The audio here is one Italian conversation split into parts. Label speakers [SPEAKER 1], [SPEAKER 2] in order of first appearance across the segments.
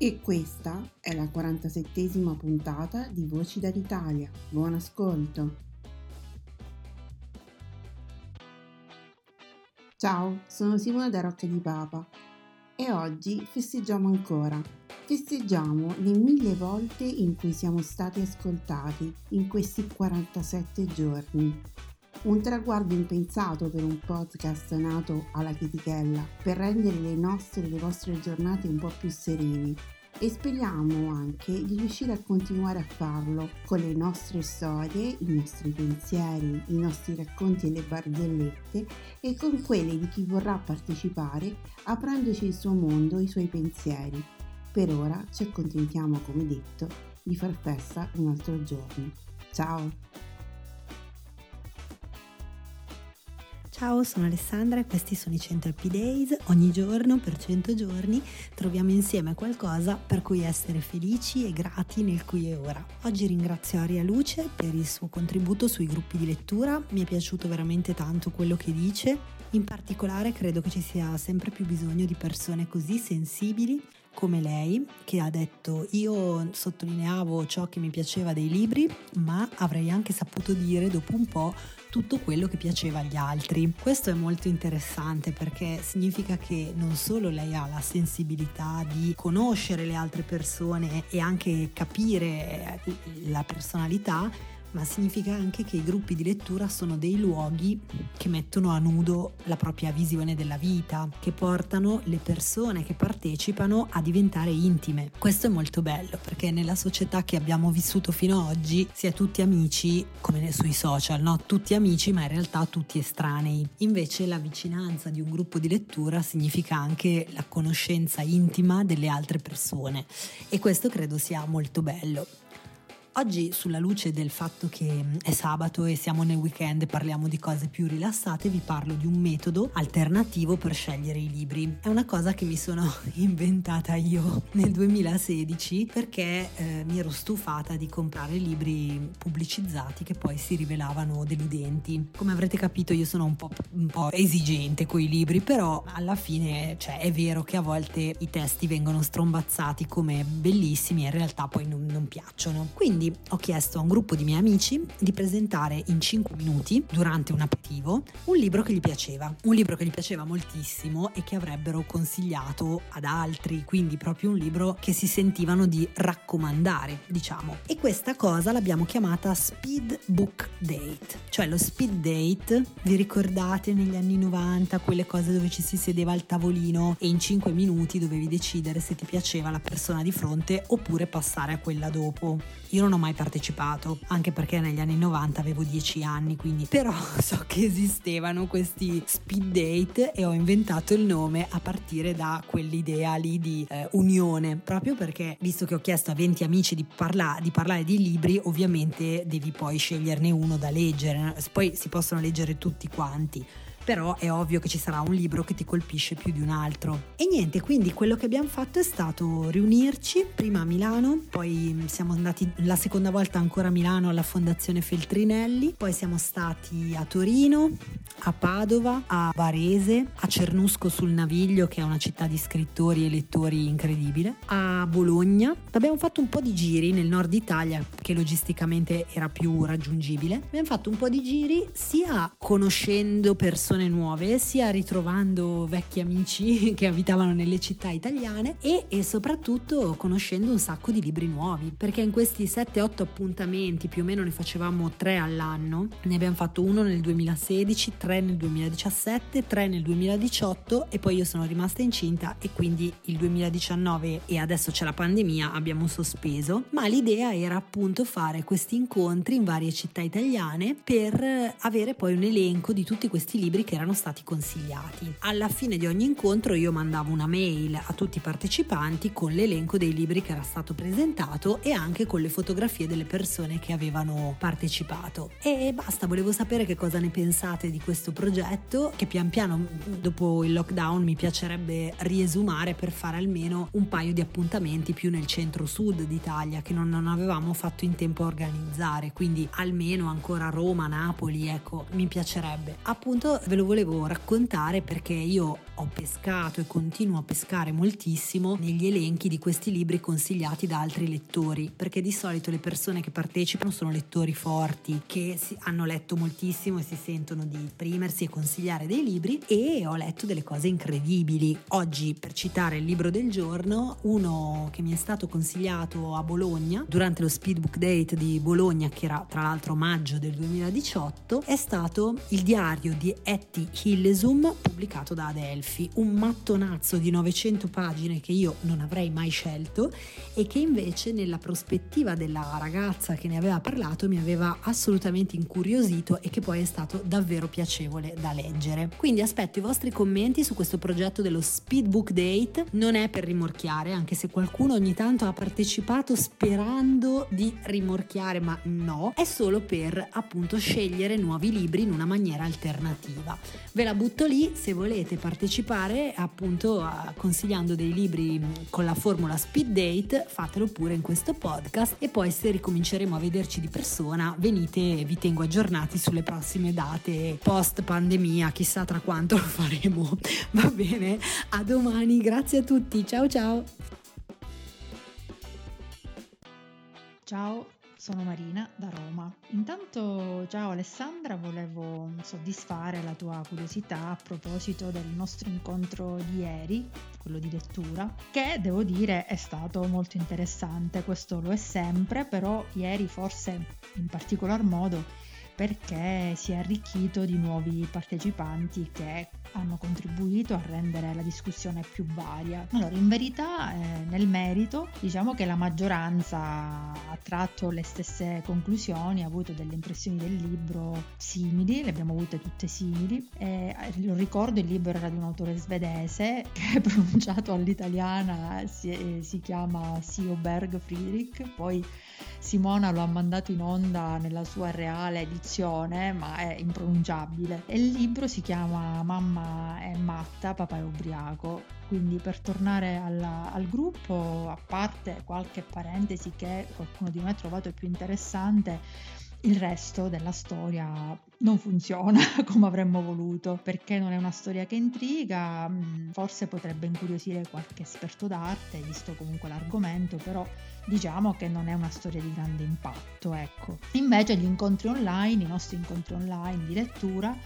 [SPEAKER 1] E questa è la 47esima puntata di Voci dall'Italia. Buon ascolto! Ciao, sono Simona da Rocca di Papa e oggi festeggiamo ancora. Festeggiamo le mille volte in cui siamo stati ascoltati in questi 47 giorni. Un traguardo impensato per un podcast nato alla chitichella per rendere le nostre e le vostre giornate un po' più serene e speriamo anche di riuscire a continuare a farlo con le nostre storie, i nostri pensieri, i nostri racconti e le barzellette e con quelle di chi vorrà partecipare aprendoci il suo mondo, i suoi pensieri. Per ora ci accontentiamo, come detto, di far festa un altro giorno. Ciao!
[SPEAKER 2] Ciao, sono Alessandra e questi sono i 100 Happy Days. Ogni giorno, per 100 giorni, troviamo insieme qualcosa per cui essere felici e grati nel qui e ora. Oggi ringrazio Aria Luce per il suo contributo sui gruppi di lettura, mi è piaciuto veramente tanto quello che dice. In particolare credo che ci sia sempre più bisogno di persone così sensibili come lei che ha detto io sottolineavo ciò che mi piaceva dei libri ma avrei anche saputo dire dopo un po' tutto quello che piaceva agli altri. Questo è molto interessante perché significa che non solo lei ha la sensibilità di conoscere le altre persone e anche capire la personalità, ma significa anche che i gruppi di lettura sono dei luoghi che mettono a nudo la propria visione della vita, che portano le persone che partecipano a diventare intime. Questo è molto bello perché nella società che abbiamo vissuto fino ad oggi si è tutti amici, come sui social, no? Tutti amici ma in realtà tutti estranei. Invece la vicinanza di un gruppo di lettura significa anche la conoscenza intima delle altre persone e questo credo sia molto bello. Oggi sulla luce del fatto che è sabato e siamo nel weekend e parliamo di cose più rilassate, vi parlo di un metodo alternativo per scegliere i libri. È una cosa che mi sono inventata io nel 2016 perché eh, mi ero stufata di comprare libri pubblicizzati che poi si rivelavano deludenti. Come avrete capito io sono un po', un po esigente con i libri, però alla fine cioè, è vero che a volte i testi vengono strombazzati come bellissimi e in realtà poi non, non piacciono. Quindi ho chiesto a un gruppo di miei amici di presentare in 5 minuti, durante un aperitivo, un libro che gli piaceva. Un libro che gli piaceva moltissimo e che avrebbero consigliato ad altri, quindi proprio un libro che si sentivano di raccomandare, diciamo. E questa cosa l'abbiamo chiamata Speed Book Date, cioè lo speed date, vi ricordate negli anni 90 quelle cose dove ci si sedeva al tavolino e in 5 minuti dovevi decidere se ti piaceva la persona di fronte oppure passare a quella dopo. Io non ho mai partecipato, anche perché negli anni 90 avevo 10 anni, quindi però so che esistevano questi speed date e ho inventato il nome a partire da quell'idea lì di eh, unione, proprio perché visto che ho chiesto a 20 amici di, parla- di parlare di libri, ovviamente devi poi sceglierne uno da leggere, poi si possono leggere tutti quanti però è ovvio che ci sarà un libro che ti colpisce più di un altro. E niente, quindi quello che abbiamo fatto è stato riunirci prima a Milano, poi siamo andati la seconda volta ancora a Milano alla Fondazione Feltrinelli, poi siamo stati a Torino, a Padova, a Varese, a Cernusco sul Naviglio, che è una città di scrittori e lettori incredibile, a Bologna. Abbiamo fatto un po' di giri nel nord Italia, che logisticamente era più raggiungibile. Abbiamo fatto un po' di giri sia conoscendo persone nuove, sia ritrovando vecchi amici che abitavano nelle città italiane e, e soprattutto conoscendo un sacco di libri nuovi, perché in questi 7-8 appuntamenti, più o meno ne facevamo tre all'anno, ne abbiamo fatto uno nel 2016, tre nel 2017, tre nel 2018 e poi io sono rimasta incinta e quindi il 2019 e adesso c'è la pandemia abbiamo sospeso, ma l'idea era appunto fare questi incontri in varie città italiane per avere poi un elenco di tutti questi libri che erano stati consigliati. Alla fine di ogni incontro io mandavo una mail a tutti i partecipanti con l'elenco dei libri che era stato presentato e anche con le fotografie delle persone che avevano partecipato. E basta, volevo sapere che cosa ne pensate di questo progetto che pian piano dopo il lockdown mi piacerebbe riesumare per fare almeno un paio di appuntamenti più nel centro-sud d'Italia che non, non avevamo fatto in tempo a organizzare, quindi almeno ancora Roma, Napoli, ecco, mi piacerebbe. Appunto ve lo volevo raccontare perché io ho pescato e continuo a pescare moltissimo negli elenchi di questi libri consigliati da altri lettori, perché di solito le persone che partecipano sono lettori forti, che hanno letto moltissimo e si sentono di esprimersi e consigliare dei libri e ho letto delle cose incredibili. Oggi, per citare il libro del giorno, uno che mi è stato consigliato a Bologna durante lo Speedbook Date di Bologna, che era tra l'altro maggio del 2018, è stato il diario di Etty Hillesum pubblicato da Adelphi, un mattonazzo di 900 pagine che io non avrei mai scelto e che invece nella prospettiva della ragazza che ne aveva parlato mi aveva assolutamente incuriosito e che poi è stato davvero piacevole da leggere. Quindi aspetto i vostri commenti su questo progetto dello Speedbook Date, non è per rimorchiare, anche se qualcuno ogni tanto ha partecipato sperando di rimorchiare, ma no, è solo per appunto scegliere nuovi libri in una maniera alternativa. Ve la butto lì se volete partecipare appunto a, consigliando dei libri con la formula speed date, fatelo pure in questo podcast e poi se ricominceremo a vederci di persona venite e vi tengo aggiornati sulle prossime date post pandemia, chissà tra quanto lo faremo. Va bene? A domani, grazie a tutti, ciao ciao!
[SPEAKER 3] Ciao sono Marina da Roma. Intanto, ciao Alessandra, volevo soddisfare la tua curiosità a proposito del nostro incontro di ieri, quello di lettura, che devo dire è stato molto interessante, questo lo è sempre, però ieri forse in particolar modo perché si è arricchito di nuovi partecipanti che hanno contribuito a rendere la discussione più varia. Allora, in verità, eh, nel merito, diciamo che la maggioranza ha tratto le stesse conclusioni, ha avuto delle impressioni del libro simili, le abbiamo avute tutte simili. Eh, lo ricordo, il libro era di un autore svedese che pronunciato all'italiana si, si chiama Sioberg Friedrich, poi Simona lo ha mandato in onda nella sua reale edizione, ma è impronunciabile. E il libro si chiama Mamma è matta, papà è ubriaco. Quindi per tornare alla, al gruppo, a parte qualche parentesi che qualcuno di noi ha trovato più interessante, il resto della storia non funziona come avremmo voluto perché non è una storia che intriga, mm, forse potrebbe incuriosire qualche esperto d'arte, visto comunque l'argomento, però diciamo che non è una storia di grande impatto, ecco. Invece gli incontri online, i nostri incontri online di lettura,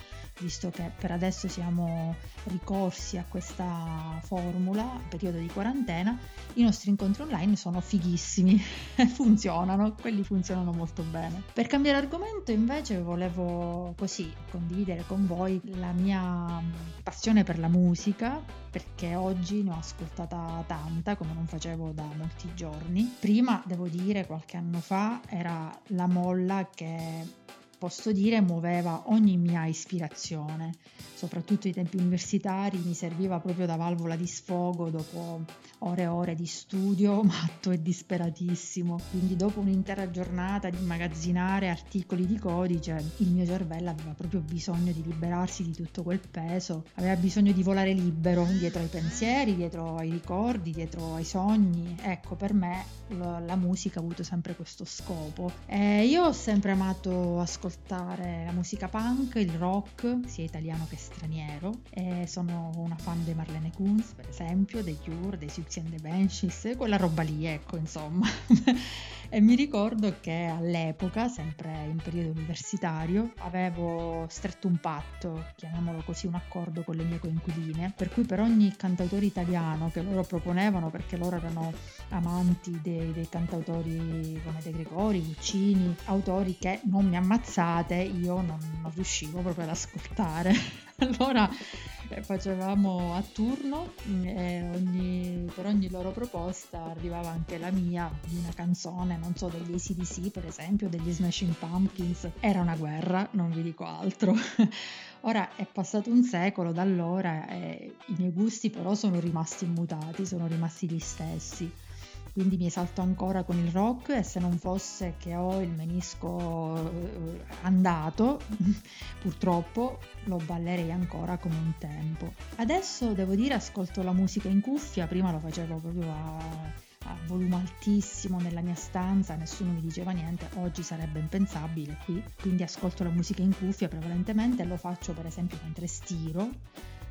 [SPEAKER 3] visto che per adesso siamo ricorsi a questa formula, periodo di quarantena, i nostri incontri online sono fighissimi, funzionano, quelli funzionano molto bene. Per cambiare argomento invece volevo così condividere con voi la mia passione per la musica, perché oggi ne ho ascoltata tanta come non facevo da molti giorni. Prima, devo dire, qualche anno fa era la molla che posso dire muoveva ogni mia ispirazione, soprattutto ai tempi universitari mi serviva proprio da valvola di sfogo dopo ore e ore di studio matto e disperatissimo. Quindi dopo un'intera giornata di immagazzinare articoli di codice, il mio cervello aveva proprio bisogno di liberarsi di tutto quel peso, aveva bisogno di volare libero dietro ai pensieri, dietro ai ricordi, dietro ai sogni. Ecco, per me la musica ha avuto sempre questo scopo. E io ho sempre amato ascoltare la musica punk, il rock, sia italiano che straniero, e sono una fan di Marlene Kunz, per esempio, dei Cure, dei Six and the Benches, quella roba lì, ecco, insomma. e mi ricordo che all'epoca, sempre in periodo universitario, avevo stretto un patto, chiamiamolo così, un accordo con le mie coinquiline, per cui per ogni cantautore italiano che loro proponevano, perché loro erano amanti dei, dei cantautori come De Gregori, Guccini, autori che non mi ammazzate, io non, non riuscivo proprio ad ascoltare. allora eh, facevamo a turno mm, e ogni, per ogni loro proposta arrivava anche la mia di una canzone, non so, degli ACDC per esempio, degli Smashing Pumpkins. Era una guerra, non vi dico altro. Ora è passato un secolo da allora e i miei gusti però sono rimasti immutati, sono rimasti gli stessi quindi mi esalto ancora con il rock e se non fosse che ho il menisco eh, andato, purtroppo lo ballerei ancora come un tempo. Adesso devo dire ascolto la musica in cuffia, prima lo facevo proprio a, a volume altissimo nella mia stanza, nessuno mi diceva niente, oggi sarebbe impensabile qui, quindi ascolto la musica in cuffia prevalentemente e lo faccio per esempio mentre stiro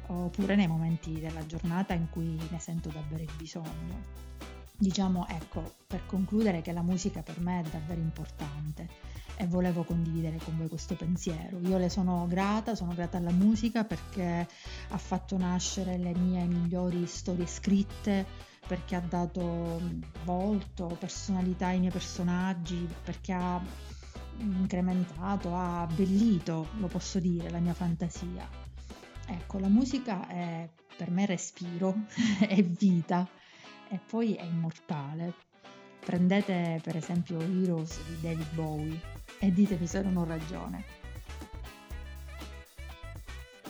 [SPEAKER 3] oppure nei momenti della giornata in cui ne sento davvero il bisogno. Diciamo, ecco, per concludere che la musica per me è davvero importante e volevo condividere con voi questo pensiero. Io le sono grata, sono grata alla musica perché ha fatto nascere le mie migliori storie scritte, perché ha dato volto, personalità ai miei personaggi, perché ha incrementato, ha abbellito, lo posso dire, la mia fantasia. Ecco, la musica è per me respiro, è vita e poi è immortale. Prendete per esempio Heroes di David Bowie e ditemi se non ho ragione.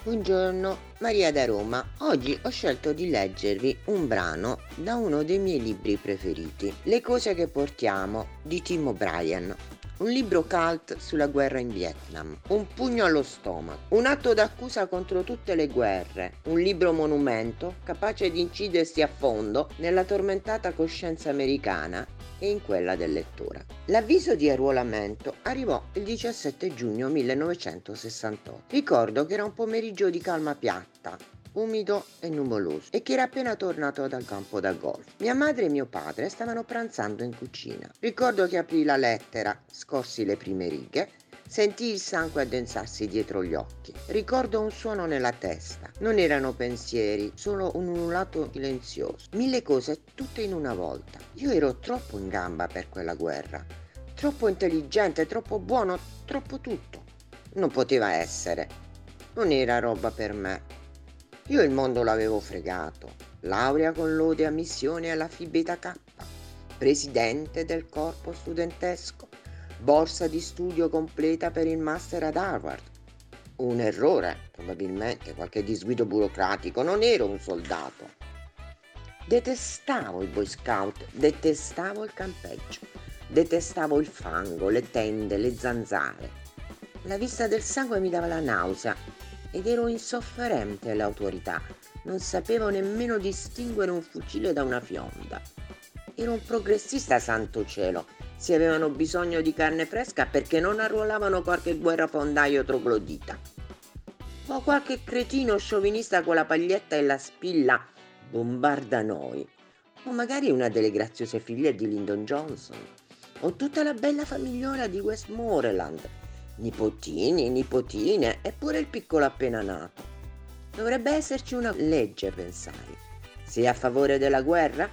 [SPEAKER 4] Buongiorno, Maria da Roma. Oggi ho scelto di leggervi un brano da uno dei miei libri preferiti, Le cose che portiamo di Tim O'Brien un libro cult sulla guerra in Vietnam, un pugno allo stomaco, un atto d'accusa contro tutte le guerre, un libro monumento capace di incidersi a fondo nella tormentata coscienza americana e in quella del lettore. L'avviso di arruolamento arrivò il 17 giugno 1968. Ricordo che era un pomeriggio di calma piatta, umido e nuvoloso e che era appena tornato dal campo da golf. Mia madre e mio padre stavano pranzando in cucina. Ricordo che aprì la lettera, scossi le prime righe, sentii il sangue addensarsi dietro gli occhi. Ricordo un suono nella testa. Non erano pensieri, solo un ululato silenzioso. Mille cose tutte in una volta. Io ero troppo in gamba per quella guerra. Troppo intelligente, troppo buono, troppo tutto. Non poteva essere. Non era roba per me. Io il mondo l'avevo fregato. Laurea con lode a missione alla Phi Beta K, presidente del corpo studentesco, borsa di studio completa per il master ad Harvard. Un errore, probabilmente, qualche disguido burocratico, non ero un soldato. Detestavo i Boy Scout, detestavo il campeggio, detestavo il fango, le tende, le zanzare. La vista del sangue mi dava la nausea ed ero insofferente alle autorità. Non sapevo nemmeno distinguere un fucile da una fionda. Ero un progressista, santo cielo. Se avevano bisogno di carne fresca perché non arruolavano qualche guerrafondaio troglodita. O qualche cretino sciovinista con la paglietta e la spilla bombarda noi. O magari una delle graziose figlie di Lyndon Johnson. O tutta la bella famigliola di Westmoreland nipotini, nipotine e pure il piccolo appena nato. Dovrebbe esserci una legge, pensai. Sei a favore della guerra?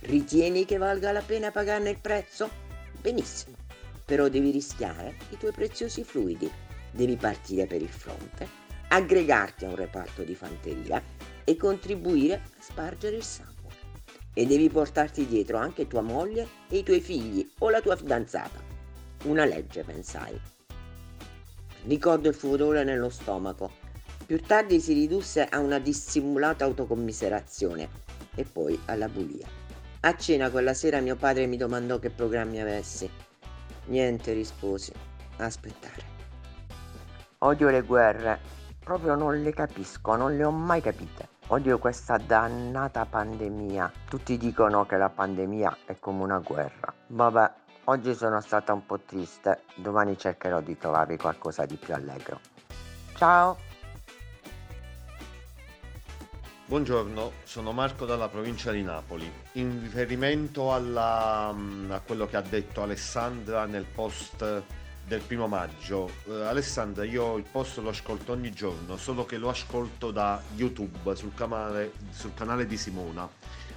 [SPEAKER 4] Ritieni che valga la pena pagarne il prezzo? Benissimo, però devi rischiare i tuoi preziosi fluidi. Devi partire per il fronte, aggregarti a un reparto di fanteria e contribuire a spargere il sangue. E devi portarti dietro anche tua moglie e i tuoi figli o la tua fidanzata. Una legge, pensai. Ricordo il furore nello stomaco. Più tardi si ridusse a una dissimulata autocommiserazione. e poi alla bulia. A cena quella sera mio padre mi domandò che programmi avessi. Niente, risposi. Aspettare. Odio le guerre. Proprio non le capisco, non le ho mai capite. Odio questa dannata pandemia. Tutti dicono che la pandemia è come una guerra. Vabbè, oggi sono stata un po' triste. Domani cercherò di trovarvi qualcosa di più allegro. Ciao!
[SPEAKER 5] Buongiorno, sono Marco dalla provincia di Napoli. In riferimento alla, mm, a quello che ha detto Alessandra nel post del primo maggio, eh, Alessandra, io il post lo ascolto ogni giorno, solo che lo ascolto da YouTube sul canale, sul canale di Simona.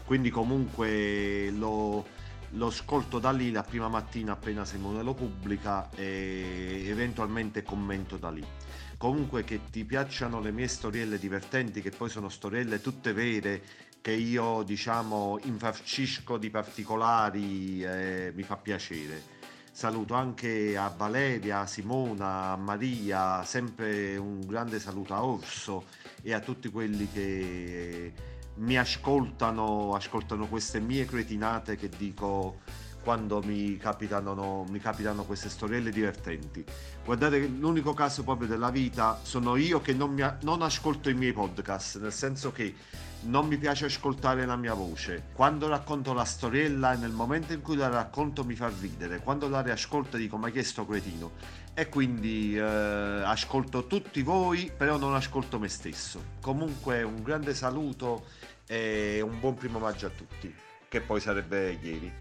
[SPEAKER 5] Quindi comunque lo, lo ascolto da lì la prima mattina appena Simone lo pubblica e eventualmente commento da lì comunque che ti piacciono le mie storielle divertenti, che poi sono storielle tutte vere, che io diciamo infarcisco di particolari, eh, mi fa piacere. Saluto anche a Valeria, a Simona, a Maria, sempre un grande saluto a Orso e a tutti quelli che mi ascoltano, ascoltano queste mie cretinate che dico quando mi capitano, mi capitano queste storielle divertenti. Guardate che l'unico caso proprio della vita sono io che non, mi, non ascolto i miei podcast, nel senso che non mi piace ascoltare la mia voce. Quando racconto la storiella, nel momento in cui la racconto mi fa ridere, quando la riascolto dico ma che sto cretino. E quindi eh, ascolto tutti voi, però non ascolto me stesso. Comunque un grande saluto e un buon primo maggio a tutti, che poi sarebbe ieri.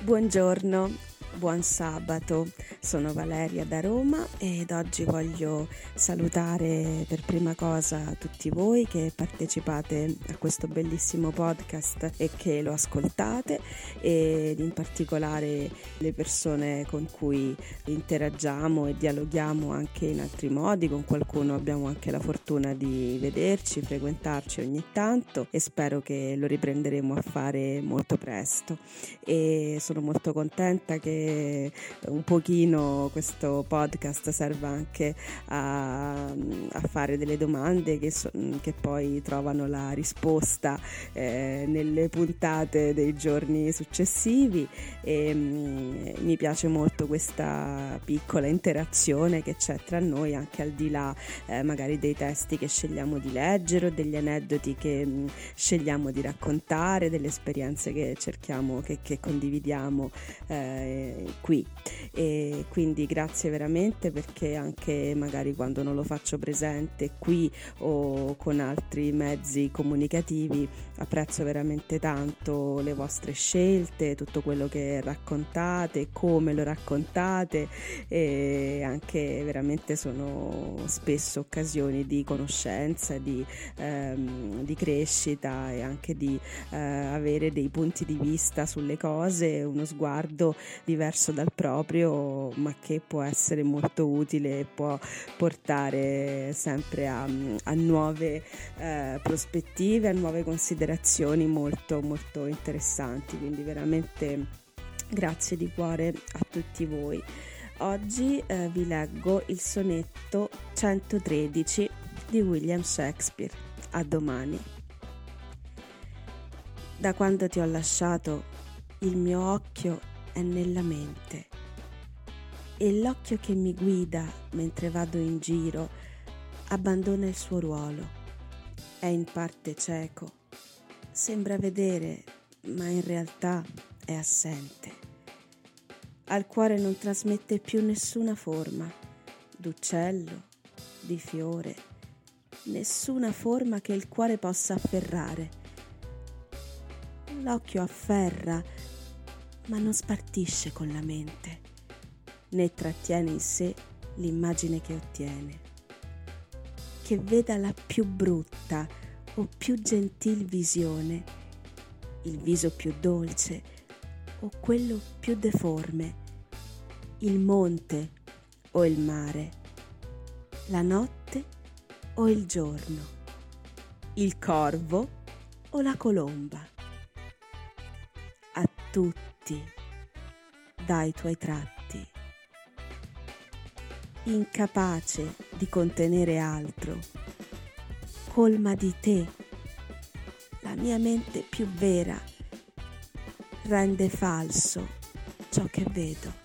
[SPEAKER 6] Buongiorno, buon sabato. Sono Valeria da Roma ed oggi voglio salutare per prima cosa tutti voi che partecipate a questo bellissimo podcast e che lo ascoltate ed in particolare le persone con cui interagiamo e dialoghiamo anche in altri modi, con qualcuno abbiamo anche la fortuna di vederci, frequentarci ogni tanto e spero che lo riprenderemo a fare molto presto e sono molto contenta che un pochino questo podcast serva anche a, a fare delle domande che, so, che, poi trovano la risposta eh, nelle puntate dei giorni successivi. E mh, mm, mi piace molto questa piccola interazione che c'è tra noi anche al di là eh, magari dei testi che scegliamo di leggere o degli aneddoti che mh, mm, scegliamo di raccontare, delle esperienze che cerchiamo, che, che condividiamo eh, qui. E quindi grazie veramente perché anche magari quando non lo faccio presente qui o con altri mezzi comunicativi apprezzo veramente tanto le vostre scelte, tutto quello che raccontate, come lo raccontate e anche veramente sono spesso occasioni di conoscenza, di, ehm, di crescita e anche di eh, avere dei punti di vista sulle cose, uno sguardo diverso dal proprio ma che può essere molto utile e può portare sempre a, a nuove eh, prospettive, a nuove considerazioni molto molto interessanti. Quindi veramente grazie di cuore a tutti voi. Oggi eh, vi leggo il sonetto 113 di William Shakespeare. A domani. Da quando ti ho lasciato, il mio occhio è nella mente e l'occhio che mi guida mentre vado in giro abbandona il suo ruolo. È in parte cieco, sembra vedere, ma in realtà è assente. Al cuore non trasmette più nessuna forma, d'uccello, di fiore, nessuna forma che il cuore possa afferrare. L'occhio afferra, ma non spartisce con la mente né trattiene in sé l'immagine che ottiene. Che veda la più brutta o più gentil visione, il viso più dolce o quello più deforme, il monte o il mare, la notte o il giorno, il corvo o la colomba. Tutti dai tuoi tratti incapace di contenere altro, colma di te. La mia mente più vera rende falso ciò che vedo.